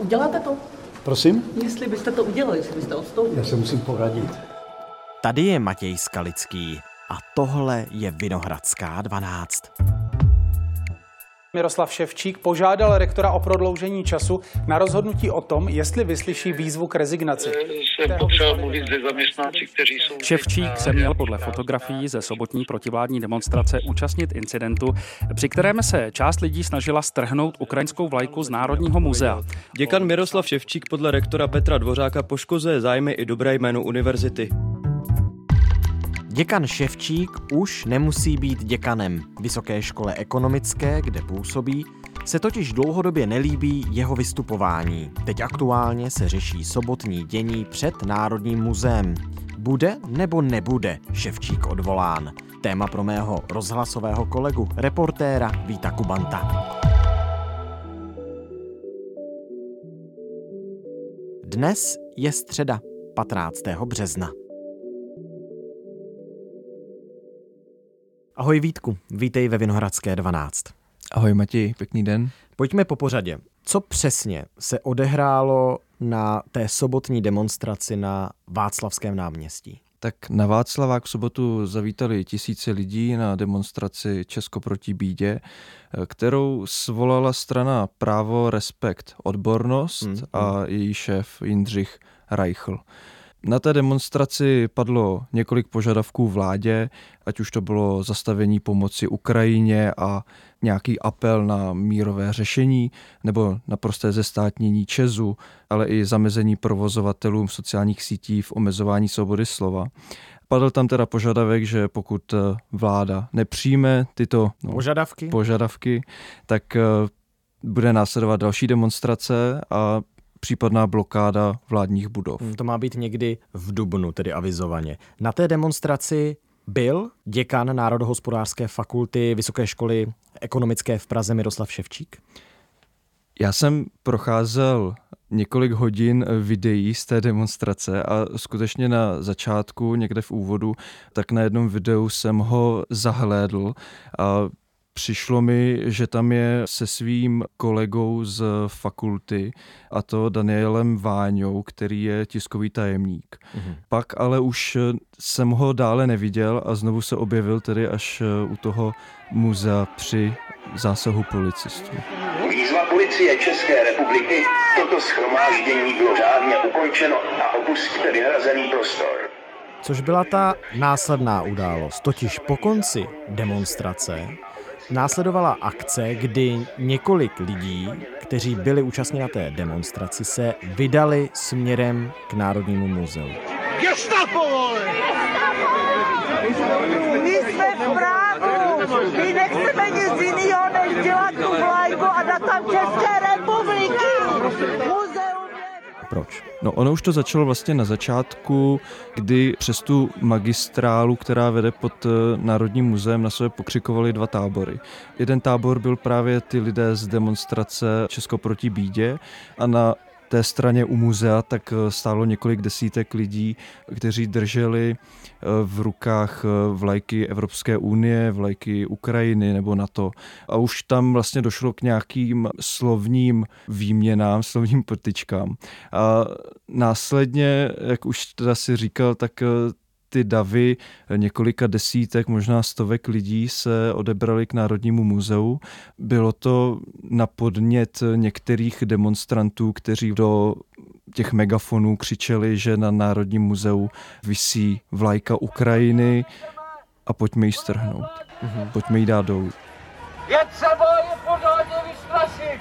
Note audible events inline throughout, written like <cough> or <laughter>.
uděláte to? Prosím? Jestli byste to udělali, jestli byste odstoupili. Já se musím poradit. Tady je Matěj Skalický a tohle je Vinohradská 12. Miroslav Ševčík požádal rektora o prodloužení času na rozhodnutí o tom, jestli vyslyší výzvu k rezignaci. Jsem potřeba mluvit se zaměstnanci, kteří jsou... Ševčík se měl podle fotografií ze sobotní protivládní demonstrace účastnit incidentu, při kterém se část lidí snažila strhnout ukrajinskou vlajku z Národního muzea. Děkan Miroslav Ševčík podle rektora Petra Dvořáka poškozuje zájmy i dobré jméno univerzity. Děkan Ševčík už nemusí být děkanem. Vysoké škole ekonomické, kde působí, se totiž dlouhodobě nelíbí jeho vystupování. Teď aktuálně se řeší sobotní dění před Národním muzeem. Bude nebo nebude Ševčík odvolán? Téma pro mého rozhlasového kolegu, reportéra Víta Kubanta. Dnes je středa 15. března. Ahoj Vítku, vítej ve Vinohradské 12. Ahoj Matěj, pěkný den. Pojďme po pořadě. Co přesně se odehrálo na té sobotní demonstraci na Václavském náměstí? Tak na Václavák v sobotu zavítali tisíce lidí na demonstraci Česko proti bídě, kterou svolala strana Právo, Respekt, Odbornost hmm. a její šéf Jindřich Reichl. Na té demonstraci padlo několik požadavků vládě, ať už to bylo zastavení pomoci Ukrajině a nějaký apel na mírové řešení, nebo naprosté zestátnění Česu, ale i zamezení provozovatelům sociálních sítí v omezování svobody slova. Padl tam teda požadavek, že pokud vláda nepřijme tyto no, požadavky? požadavky, tak bude následovat další demonstrace a případná blokáda vládních budov. To má být někdy v Dubnu, tedy avizovaně. Na té demonstraci byl děkan Národohospodářské fakulty Vysoké školy ekonomické v Praze Miroslav Ševčík? Já jsem procházel několik hodin videí z té demonstrace a skutečně na začátku, někde v úvodu, tak na jednom videu jsem ho zahlédl a Přišlo mi, že tam je se svým kolegou z fakulty, a to Danielem Váňou, který je tiskový tajemník. Mm-hmm. Pak ale už jsem ho dále neviděl a znovu se objevil tedy až u toho muzea při zásahu policistů. Výzva policie České republiky, toto schromáždění bylo řádně ukončeno a opustíte vyhrazený prostor. Což byla ta následná událost, totiž po konci demonstrace Následovala akce, kdy několik lidí, kteří byli účastní na té demonstraci, se vydali směrem k Národnímu muzeu. Gestapo, My jsme v Prahu! My nechceme nic jiného, než dělat tu vlajku a dát tam České republiky! Proč? No ono už to začalo vlastně na začátku, kdy přes tu magistrálu, která vede pod eh, Národním muzeem, na sebe pokřikovali dva tábory. Jeden tábor byl právě ty lidé z demonstrace Česko proti bídě a na té straně u muzea tak eh, stálo několik desítek lidí, kteří drželi eh, v rukách eh, vlajky Evropské unie, vlajky Ukrajiny nebo NATO. A už tam vlastně došlo k nějakým slovním výměnám, slovním potičkám. A následně, jak už teda si říkal, tak ty davy několika desítek, možná stovek lidí se odebrali k Národnímu muzeu. Bylo to na podnět některých demonstrantů, kteří do těch megafonů křičeli, že na Národním muzeu visí vlajka Ukrajiny a pojďme ji strhnout. Mm-hmm. Pojďme ji dát dolů. Je třeba je pořádně vystrašit.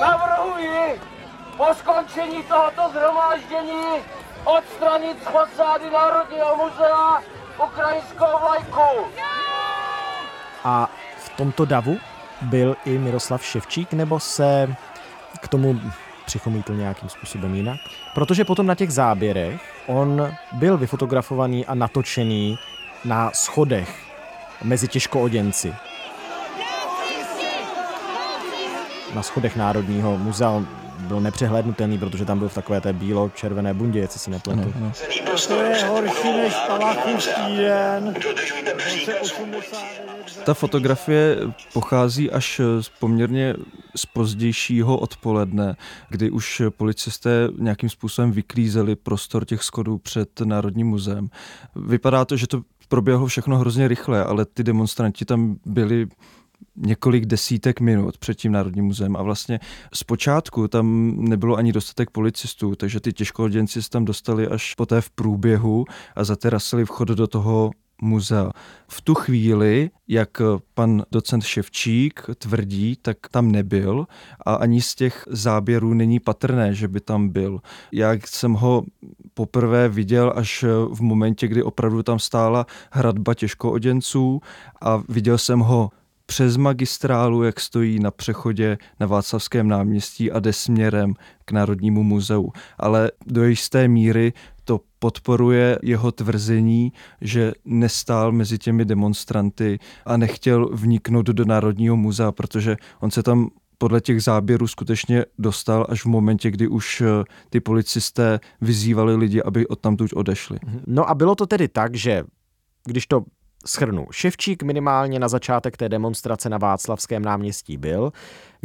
Navrhuji po skončení tohoto zhromáždění odstranit z fasády Národního muzea ukrajinskou vlajku. A v tomto davu byl i Miroslav Ševčík, nebo se k tomu přichomítl nějakým způsobem jinak? Protože potom na těch záběrech on byl vyfotografovaný a natočený na schodech mezi těžkooděnci. Na schodech Národního muzea byl nepřehlednutelný, protože tam byl v takové té bílo-červené bundě, jestli si nepletu. Ano, ano. To je horší než Palachův den. Ta fotografie pochází až z poměrně z pozdějšího odpoledne, kdy už policisté nějakým způsobem vyklízeli prostor těch schodů před Národním muzeem. Vypadá to, že to proběhlo všechno hrozně rychle, ale ty demonstranti tam byli několik desítek minut před tím Národním muzeem a vlastně zpočátku tam nebylo ani dostatek policistů, takže ty těžkoděnci se tam dostali až poté v průběhu a zaterasili vchod do toho muzea. V tu chvíli, jak pan docent Ševčík tvrdí, tak tam nebyl a ani z těch záběrů není patrné, že by tam byl. Jak jsem ho poprvé viděl až v momentě, kdy opravdu tam stála hradba těžkooděnců a viděl jsem ho přes magistrálu, jak stojí na přechodě na Václavském náměstí a jde směrem k Národnímu muzeu. Ale do jisté míry to podporuje jeho tvrzení, že nestál mezi těmi demonstranty a nechtěl vniknout do Národního muzea, protože on se tam podle těch záběrů skutečně dostal až v momentě, kdy už eh, ty policisté vyzývali lidi, aby odtamtud odešli. No a bylo to tedy tak, že když to schrnu. Ševčík minimálně na začátek té demonstrace na Václavském náměstí byl,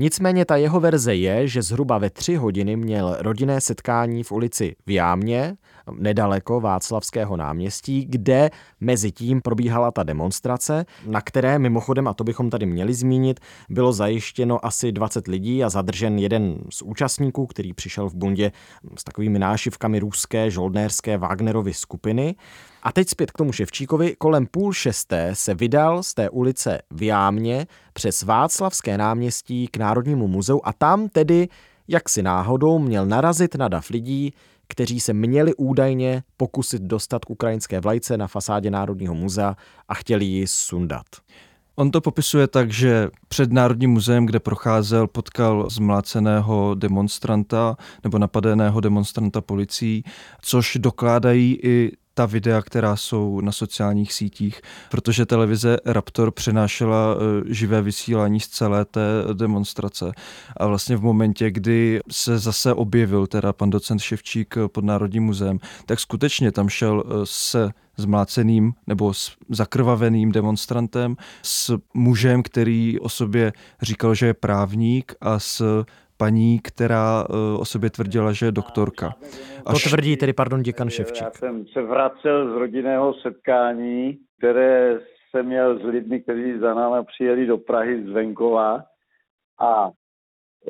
nicméně ta jeho verze je, že zhruba ve tři hodiny měl rodinné setkání v ulici v Jámě, nedaleko Václavského náměstí, kde mezi tím probíhala ta demonstrace, na které mimochodem, a to bychom tady měli zmínit, bylo zajištěno asi 20 lidí a zadržen jeden z účastníků, který přišel v bundě s takovými nášivkami ruské žoldnérské Wagnerovy skupiny. A teď zpět k tomu Ševčíkovi. Kolem půl šesté se vydal z té ulice v Jámě přes Václavské náměstí k Národnímu muzeu a tam tedy, jak si náhodou, měl narazit na dav lidí, kteří se měli údajně pokusit dostat k ukrajinské vlajce na fasádě Národního muzea a chtěli ji sundat. On to popisuje tak, že před Národním muzeem, kde procházel, potkal zmláceného demonstranta nebo napadeného demonstranta policií, což dokládají i ta videa, která jsou na sociálních sítích, protože televize Raptor přenášela e, živé vysílání z celé té demonstrace. A vlastně v momentě, kdy se zase objevil teda pan docent Ševčík pod Národním muzeem, tak skutečně tam šel e, se zmláceným nebo s zakrvaveným demonstrantem, s mužem, který o sobě říkal, že je právník a s paní, která eh, o sobě tvrdila, že je doktorka. Až... To tvrdí tedy, pardon, děkan Ševčík. Já jsem se vracel z rodinného setkání, které jsem měl s lidmi, kteří za námi přijeli do Prahy z venkova a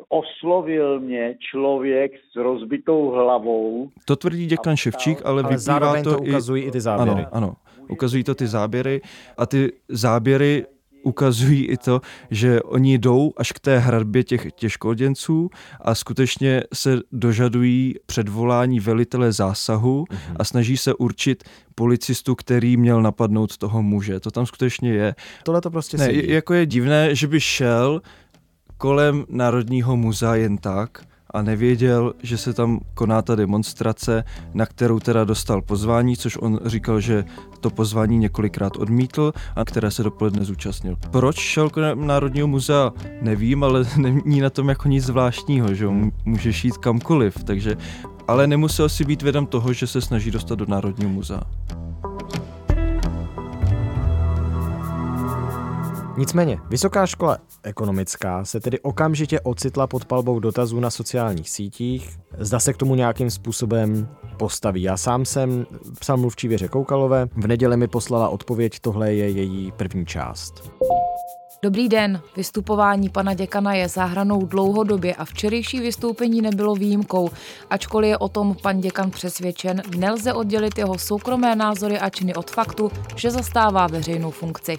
oslovil mě člověk s rozbitou hlavou. To tvrdí děkan Ševčík, ale, ale vyplývá to, to ukazují i, i ty záběry. Ano, ano. Ukazují to ty záběry a ty záběry ukazují i to, že oni jdou až k té hradbě těch těžkoděnců a skutečně se dožadují předvolání velitele zásahu mm-hmm. a snaží se určit policistu, který měl napadnout toho muže. To tam skutečně je. Tohle to prostě ne, jako je divné, že by šel kolem Národního muzea jen tak a nevěděl, že se tam koná ta demonstrace, na kterou teda dostal pozvání, což on říkal, že to pozvání několikrát odmítl a které se dopoledne zúčastnil. Proč šel k Národního muzea, nevím, ale <laughs> není na tom jako nic zvláštního, že může jít kamkoliv, takže ale nemusel si být vědom toho, že se snaží dostat do Národního muzea. Nicméně, Vysoká škola ekonomická se tedy okamžitě ocitla pod palbou dotazů na sociálních sítích. Zda se k tomu nějakým způsobem postaví. Já sám jsem psal mluvčí Věře Koukalové. V neděli mi poslala odpověď, tohle je její první část. Dobrý den. Vystupování pana děkana je záhranou dlouhodobě a včerejší vystoupení nebylo výjimkou. Ačkoliv je o tom pan děkan přesvědčen, nelze oddělit jeho soukromé názory a činy od faktu, že zastává veřejnou funkci.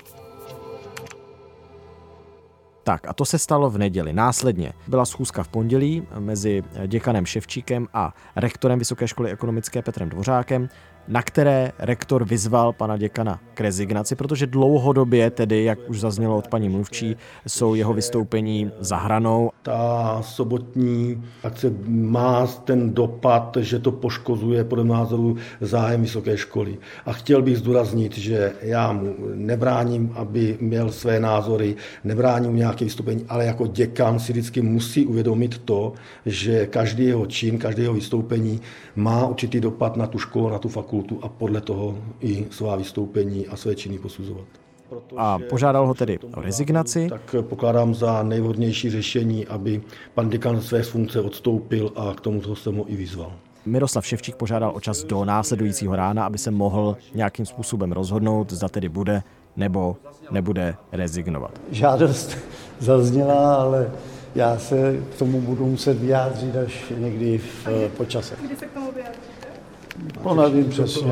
Tak a to se stalo v neděli. Následně byla schůzka v pondělí mezi děkanem Ševčíkem a rektorem Vysoké školy ekonomické Petrem Dvořákem na které rektor vyzval pana děkana k rezignaci, protože dlouhodobě tedy, jak už zaznělo od paní mluvčí, jsou jeho vystoupení za hranou. Ta sobotní akce má ten dopad, že to poškozuje podle názoru zájem vysoké školy. A chtěl bych zdůraznit, že já mu nebráním, aby měl své názory, nebráním nějak nějaké vystoupení, ale jako děkan si vždycky musí uvědomit to, že každý jeho čin, každý jeho vystoupení má určitý dopad na tu školu, na tu fakultu a podle toho i svá vystoupení a své činy posuzovat. A požádal ho tedy o rezignaci. Tak pokládám za nejvhodnější řešení, aby pan děkan své funkce odstoupil a k tomuto jsem ho i vyzval. Miroslav Ševčík požádal o čas do následujícího rána, aby se mohl nějakým způsobem rozhodnout, zda tedy bude nebo nebude rezignovat. Žádost <laughs> zazněla, ale já se k tomu budu muset vyjádřit až někdy v počase. Kdy se k tomu? To nevím přesně.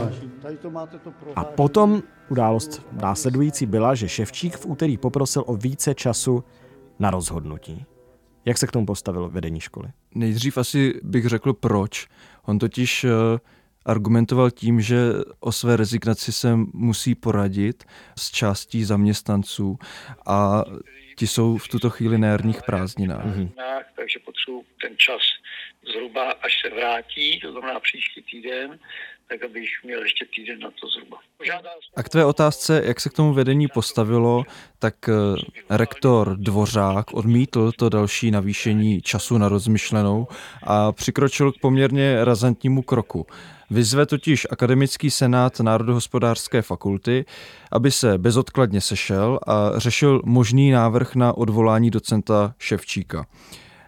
A potom událost následující byla, že Ševčík v úterý poprosil o více času na rozhodnutí. Jak se k tomu postavilo vedení školy? Nejdřív asi bych řekl proč. On totiž argumentoval tím, že o své rezignaci se musí poradit s částí zaměstnanců a ti jsou v tuto chvíli na jarních prázdninách. Mm-hmm. Takže potřebuji ten čas zhruba, až se vrátí, to znamená příští týden, tak abych měl ještě týden na to zhruba. A k tvé otázce, jak se k tomu vedení postavilo, tak rektor Dvořák odmítl to další navýšení času na rozmyšlenou a přikročil k poměrně razantnímu kroku. Vyzve totiž Akademický senát Národohospodářské fakulty, aby se bezodkladně sešel a řešil možný návrh na odvolání docenta Ševčíka.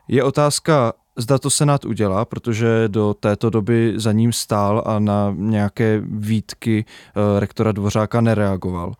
Je otázka, zda to Senát udělá, protože do této doby za ním stál a na nějaké výtky rektora Dvořáka nereagoval.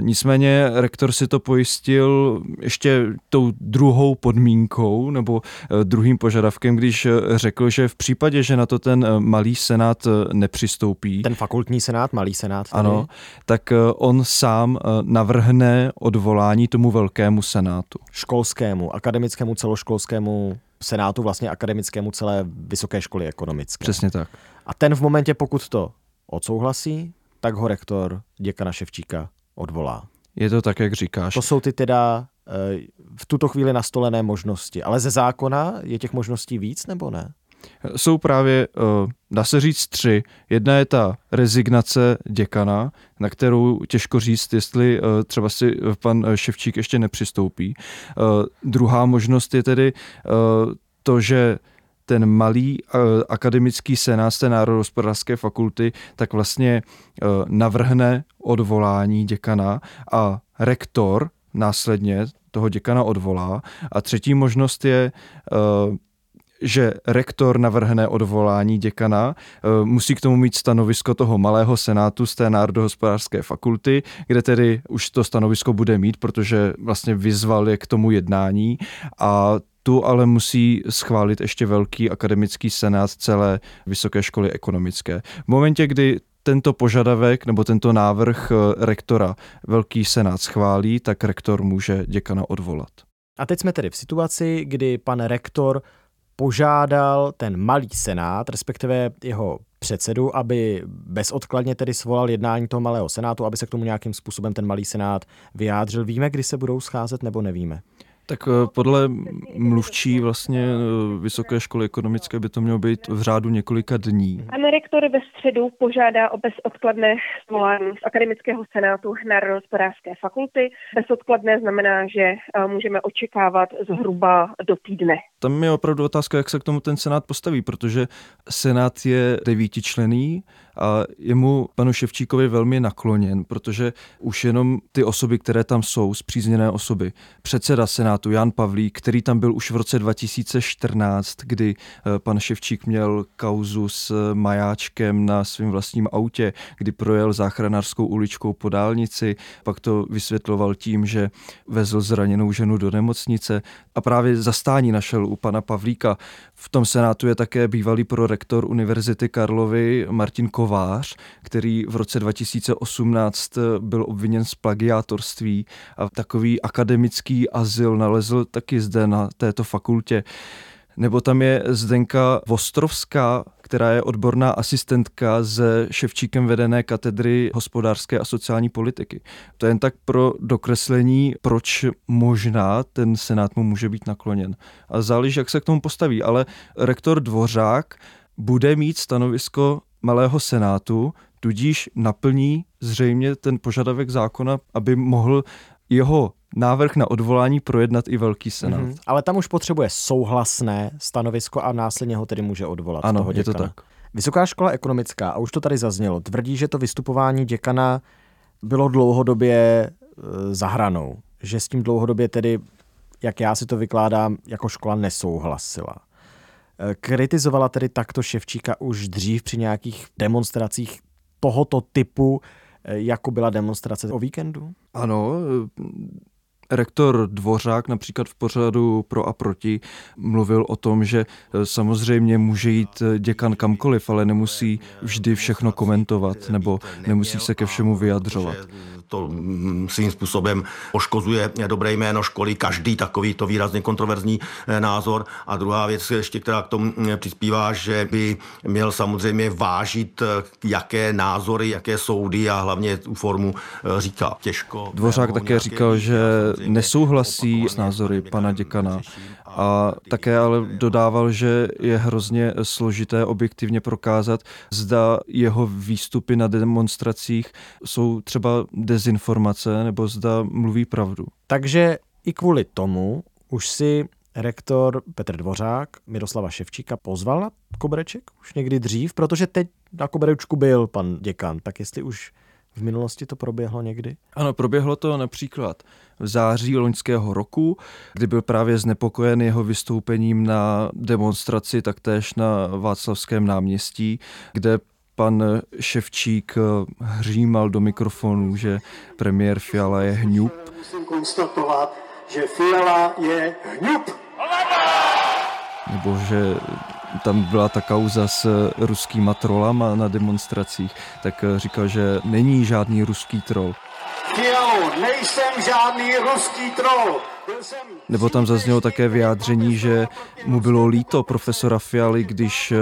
Nicméně rektor si to pojistil ještě tou druhou podmínkou nebo druhým požadavkem, když řekl, že v případě, že na to ten malý senát nepřistoupí. Ten fakultní senát, malý senát. Tady. Ano, tak on sám navrhne odvolání tomu velkému senátu. Školskému, akademickému, celoškolskému senátu vlastně akademickému celé vysoké školy ekonomické. Přesně tak. A ten v momentě, pokud to odsouhlasí, tak ho rektor děkana Ševčíka odvolá. Je to tak, jak říkáš. To jsou ty teda v tuto chvíli nastolené možnosti. Ale ze zákona je těch možností víc nebo ne? Jsou právě, dá se říct, tři. Jedna je ta rezignace děkana, na kterou těžko říct, jestli třeba si pan Ševčík ještě nepřistoupí. Druhá možnost je tedy to, že ten malý akademický senát z té Národohospodářské fakulty tak vlastně navrhne odvolání děkana a rektor následně toho děkana odvolá. A třetí možnost je že rektor navrhne odvolání děkana, musí k tomu mít stanovisko toho malého senátu z té národohospodářské fakulty, kde tedy už to stanovisko bude mít, protože vlastně vyzval je k tomu jednání a tu ale musí schválit ještě velký akademický senát celé Vysoké školy ekonomické. V momentě, kdy tento požadavek nebo tento návrh rektora velký senát schválí, tak rektor může děkana odvolat. A teď jsme tedy v situaci, kdy pan rektor požádal ten malý senát, respektive jeho předsedu, aby bezodkladně tedy svolal jednání toho malého senátu, aby se k tomu nějakým způsobem ten malý senát vyjádřil. Víme, kdy se budou scházet nebo nevíme? Tak podle mluvčí vlastně Vysoké školy ekonomické by to mělo být v řádu několika dní. Pan rektor ve středu požádá o bezodkladné svolání z Akademického senátu Národohospodářské fakulty. Bezodkladné znamená, že můžeme očekávat zhruba do týdne. Tam je opravdu otázka, jak se k tomu ten senát postaví, protože senát je devítičlený a je mu panu Ševčíkovi velmi nakloněn, protože už jenom ty osoby, které tam jsou, zpřízněné osoby, předseda senátu Jan Pavlík, který tam byl už v roce 2014, kdy pan Ševčík měl kauzu s majáčkem na svém vlastním autě, kdy projel záchranářskou uličkou po dálnici, pak to vysvětloval tím, že vezl zraněnou ženu do nemocnice a právě zastání našel u pana Pavlíka. V tom senátu je také bývalý prorektor Univerzity Karlovy Martin Kovář, který v roce 2018 byl obviněn z plagiátorství a takový akademický azyl nalezl taky zde na této fakultě. Nebo tam je Zdenka Vostrovská, která je odborná asistentka ze Ševčíkem vedené katedry hospodářské a sociální politiky. To je jen tak pro dokreslení, proč možná ten senát mu může být nakloněn. A záleží, jak se k tomu postaví, ale rektor Dvořák bude mít stanovisko malého senátu, tudíž naplní zřejmě ten požadavek zákona, aby mohl jeho návrh na odvolání projednat i velký senát. Mm-hmm. Ale tam už potřebuje souhlasné stanovisko a následně ho tedy může odvolat. Ano, toho je to tak. Vysoká škola ekonomická, a už to tady zaznělo, tvrdí, že to vystupování děkana bylo dlouhodobě e, za hranou. Že s tím dlouhodobě tedy, jak já si to vykládám, jako škola nesouhlasila. E, kritizovala tedy takto Ševčíka už dřív při nějakých demonstracích tohoto typu, e, jako byla demonstrace o víkendu? Ano, Rektor Dvořák například v pořadu Pro a proti mluvil o tom, že samozřejmě může jít děkan kamkoliv, ale nemusí vždy všechno komentovat nebo nemusí se ke všemu vyjadřovat to mm, svým způsobem poškozuje dobré jméno školy, každý takový to výrazně kontroverzní e, názor. A druhá věc ještě, která k tomu přispívá, že by měl samozřejmě vážit, jaké názory, jaké soudy a hlavně tu formu říká. Těžko. Dvořák také říkal, že nesouhlasí s názory pana děkana a také ale dodával, že je hrozně složité objektivně prokázat, zda jeho výstupy na demonstracích jsou třeba dezinformace nebo zda mluví pravdu. Takže i kvůli tomu už si rektor Petr Dvořák Miroslava Ševčíka pozval na kobereček už někdy dřív, protože teď na koberečku byl pan děkan, tak jestli už v minulosti to proběhlo někdy? Ano, proběhlo to například v září loňského roku, kdy byl právě znepokojen jeho vystoupením na demonstraci taktéž na Václavském náměstí, kde pan Ševčík hřímal do mikrofonu, že premiér Fiala je hňup. Musím konstatovat, že Fiala je hňup. Nebo že tam byla ta kauza s ruskýma trolama na demonstracích, tak říkal, že není žádný ruský troll. Fialo, nejsem žádný ruský troll. Nebo tam zaznělo také vyjádření, že mu bylo líto profesora Fialy, když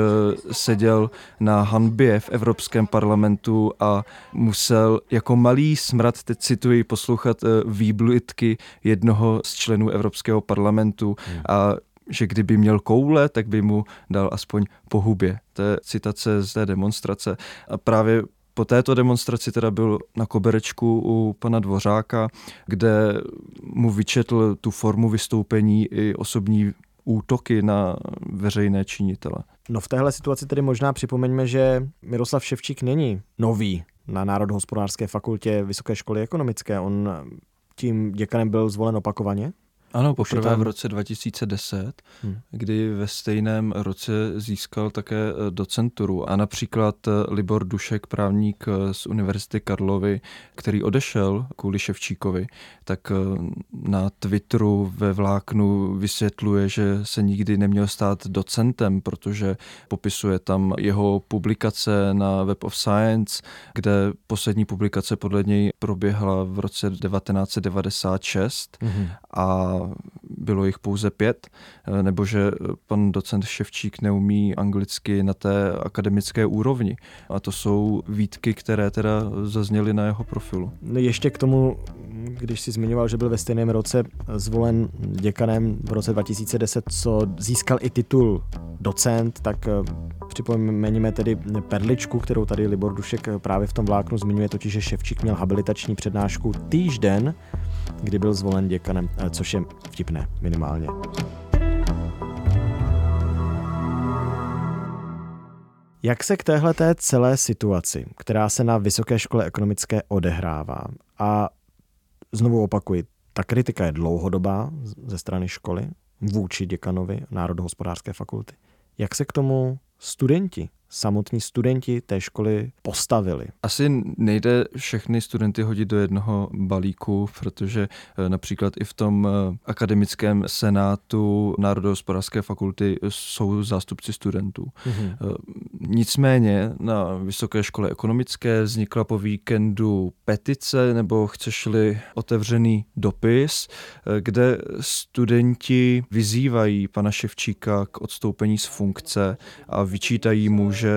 seděl na hanbě v Evropském parlamentu a musel jako malý smrad, teď cituji, poslouchat výblitky jednoho z členů Evropského parlamentu a že kdyby měl koule, tak by mu dal aspoň po hubě. To je citace z té demonstrace. A právě po této demonstraci teda byl na koberečku u pana Dvořáka, kde mu vyčetl tu formu vystoupení i osobní útoky na veřejné činitele. No v téhle situaci tedy možná připomeňme, že Miroslav Ševčík není nový na Národohospodářské fakultě Vysoké školy ekonomické. On tím děkanem byl zvolen opakovaně? Ano, poprvé v roce 2010, hmm. kdy ve stejném roce získal také docenturu. A například Libor Dušek, právník z Univerzity Karlovy, který odešel kvůli Ševčíkovi, tak na Twitteru ve vláknu vysvětluje, že se nikdy neměl stát docentem, protože popisuje tam jeho publikace na Web of Science, kde poslední publikace podle něj proběhla v roce 1996 hmm. a bylo jich pouze pět, nebo že pan docent Ševčík neumí anglicky na té akademické úrovni. A to jsou výtky, které teda zazněly na jeho profilu. No ještě k tomu, když si zmiňoval, že byl ve stejném roce zvolen děkanem v roce 2010, co získal i titul docent, tak připomeníme tedy perličku, kterou tady Libor Dušek právě v tom vláknu zmiňuje, totiž, že Ševčík měl habilitační přednášku týžden kdy byl zvolen děkanem, což je vtipné minimálně. Jak se k téhle té celé situaci, která se na Vysoké škole ekonomické odehrává, a znovu opakuji, ta kritika je dlouhodobá ze strany školy vůči děkanovi Národohospodářské fakulty. Jak se k tomu studenti samotní studenti té školy postavili? Asi nejde všechny studenty hodit do jednoho balíku, protože eh, například i v tom eh, akademickém senátu Národohospodářské fakulty jsou zástupci studentů. Mm-hmm. Nicméně na Vysoké škole ekonomické vznikla po víkendu petice, nebo chceš-li otevřený dopis, kde studenti vyzývají pana Ševčíka k odstoupení z funkce a vyčítají mu, že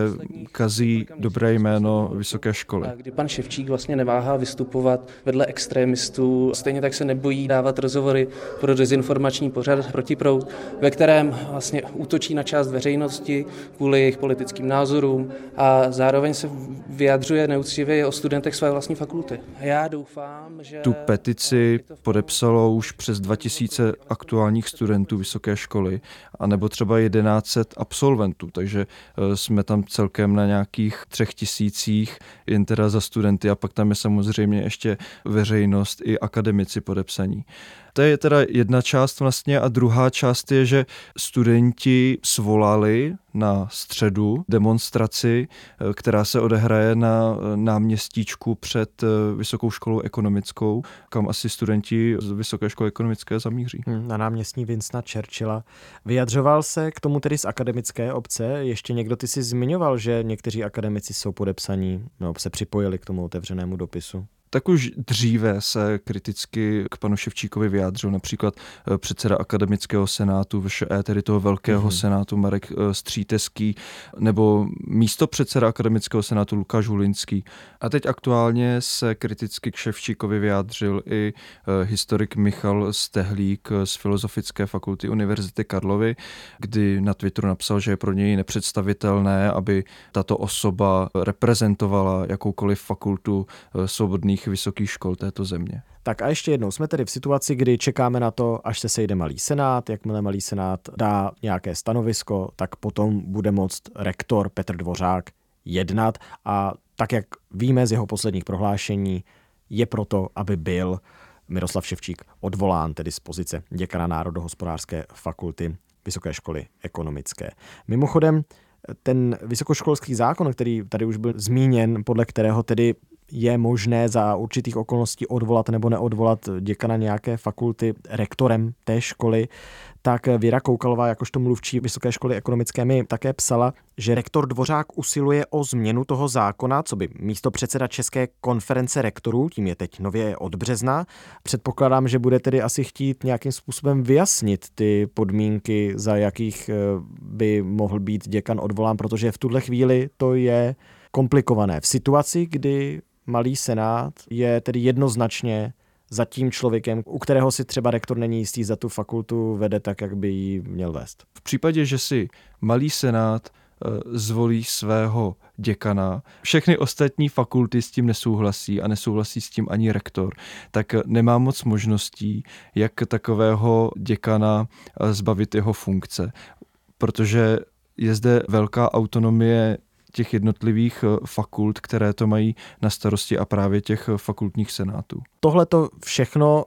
kazí dobré jméno vysoké školy. Kdy pan Ševčík vlastně neváhá vystupovat vedle extrémistů, stejně tak se nebojí dávat rozhovory pro dezinformační pořad Protiproud, ve kterém vlastně útočí na část veřejnosti kvůli jejich politickým názorům a zároveň se vyjadřuje neúctivě o studentech své vlastní fakulty. Já doufám, že... Tu petici podepsalo už přes 2000 aktuálních studentů vysoké školy, anebo třeba 1100 absolventů, takže eh, jsme tam celkem na nějakých třech tisících jen teda za studenty a pak tam je samozřejmě ještě veřejnost i akademici podepsaní. To je teda jedna část vlastně a druhá část je, že studenti svolali na středu demonstraci, eh, která se odehraje na eh, náměstíčku před eh, Vysokou školou ekonomickou, kam asi studenti z Vysoké školy ekonomické zamíří. Hmm, na náměstí Vincenta Churchilla. Vyjadřoval se k tomu tedy z akademické obce. Ještě někdo ty si zmiňoval, že někteří akademici jsou podepsaní, nebo se připojili k tomu otevřenému dopisu tak už dříve se kriticky k panu Ševčíkovi vyjádřil například eh, předseda akademického senátu VŠE, tedy toho velkého mm-hmm. senátu Marek eh, Stříteský, nebo místo předseda akademického senátu Lukáš Hulinský. A teď aktuálně se kriticky k Ševčíkovi vyjádřil i eh, historik Michal Stehlík z Filozofické fakulty Univerzity Karlovy, kdy na Twitteru napsal, že je pro něj nepředstavitelné, aby tato osoba reprezentovala jakoukoliv fakultu svobodných nejvyšších vysokých škol této země. Tak a ještě jednou, jsme tedy v situaci, kdy čekáme na to, až se sejde malý senát, jakmile malý senát dá nějaké stanovisko, tak potom bude moct rektor Petr Dvořák jednat a tak, jak víme z jeho posledních prohlášení, je proto, aby byl Miroslav Ševčík odvolán tedy z pozice děkana Národohospodářské fakulty Vysoké školy ekonomické. Mimochodem, ten vysokoškolský zákon, který tady už byl zmíněn, podle kterého tedy je možné za určitých okolností odvolat nebo neodvolat děkana nějaké fakulty rektorem té školy, tak Věra Koukalová, jakožto mluvčí Vysoké školy ekonomické, mi také psala, že rektor Dvořák usiluje o změnu toho zákona, co by místo předseda České konference rektorů, tím je teď nově od března. Předpokládám, že bude tedy asi chtít nějakým způsobem vyjasnit ty podmínky, za jakých eh, by mohl být děkan odvolán, protože v tuhle chvíli to je komplikované. V situaci, kdy malý senát je tedy jednoznačně za tím člověkem, u kterého si třeba rektor není jistý za tu fakultu vede tak, jak by ji měl vést. V případě, že si malý senát eh, zvolí svého děkana. Všechny ostatní fakulty s tím nesouhlasí a nesouhlasí s tím ani rektor, tak nemá moc možností, jak takového děkana eh, zbavit jeho funkce, protože je zde velká autonomie těch jednotlivých eh, fakult, které to mají na starosti a právě těch eh, fakultních senátů. Tohle to všechno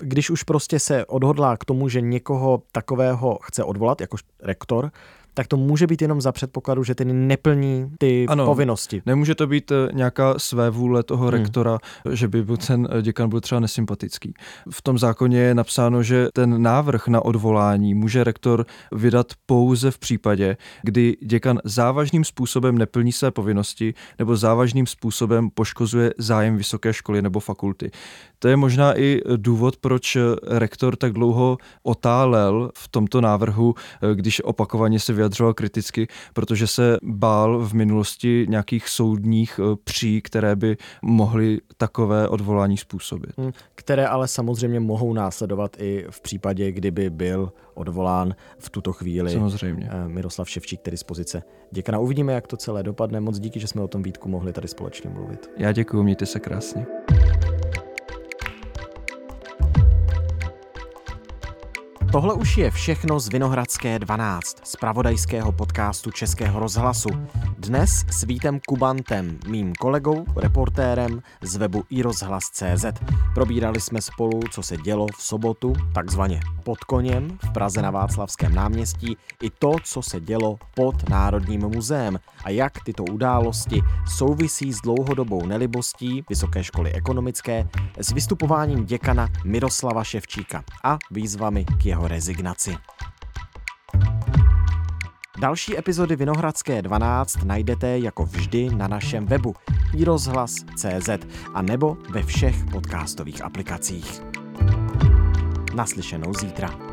když už prostě se odhodlá k tomu, že někoho takového chce odvolat, jako rektor, tak to může být jenom za předpokladu, že ten neplní ty ano, povinnosti. Nemůže to být eh, nějaká své vůle toho hmm. rektora, že by byl ten eh, děkan byl třeba nesympatický. V tom zákoně je napsáno, že ten návrh na odvolání může rektor vydat pouze v případě, kdy děkan závažným způsobem neplní své povinnosti nebo závažným způsobem poškozuje zájem vysoké školy nebo fakulty. To je možná i důvod, proč rektor tak dlouho otálel v tomto návrhu, eh, když opakovaně se vyjadřoval kriticky, protože se bál v minulosti nějakých soudních eh, pří, které by mohly takové odvolání způsobit. Hmm, které ale samozřejmě mohou následovat i v případě, kdyby byl odvolán v tuto chvíli samozřejmě. Eh, Miroslav Ševčík, který z pozice děkana. Uvidíme, jak to celé dopadne. Moc díky, že jsme o tom Vítku mohli tady společně mluvit. Já děkuji, mějte se krásně. Tohle už je všechno z Vinohradské 12, z pravodajského podcastu Českého rozhlasu. Dnes s Vítem Kubantem, mým kolegou, reportérem z webu iRozhlas.cz. Probírali jsme spolu, co se dělo v sobotu, takzvaně pod koněm v Praze na Václavském náměstí, i to, co se dělo pod Národním muzeem a jak tyto události souvisí s dlouhodobou nelibostí Vysoké školy ekonomické, s vystupováním děkana Miroslava Ševčíka a výzvami k jeho rezignaci. Další epizody Vinohradské 12 najdete jako vždy na našem webu iRozhlas.cz a nebo ve všech podcastových aplikacích. Naslyšenou zítra.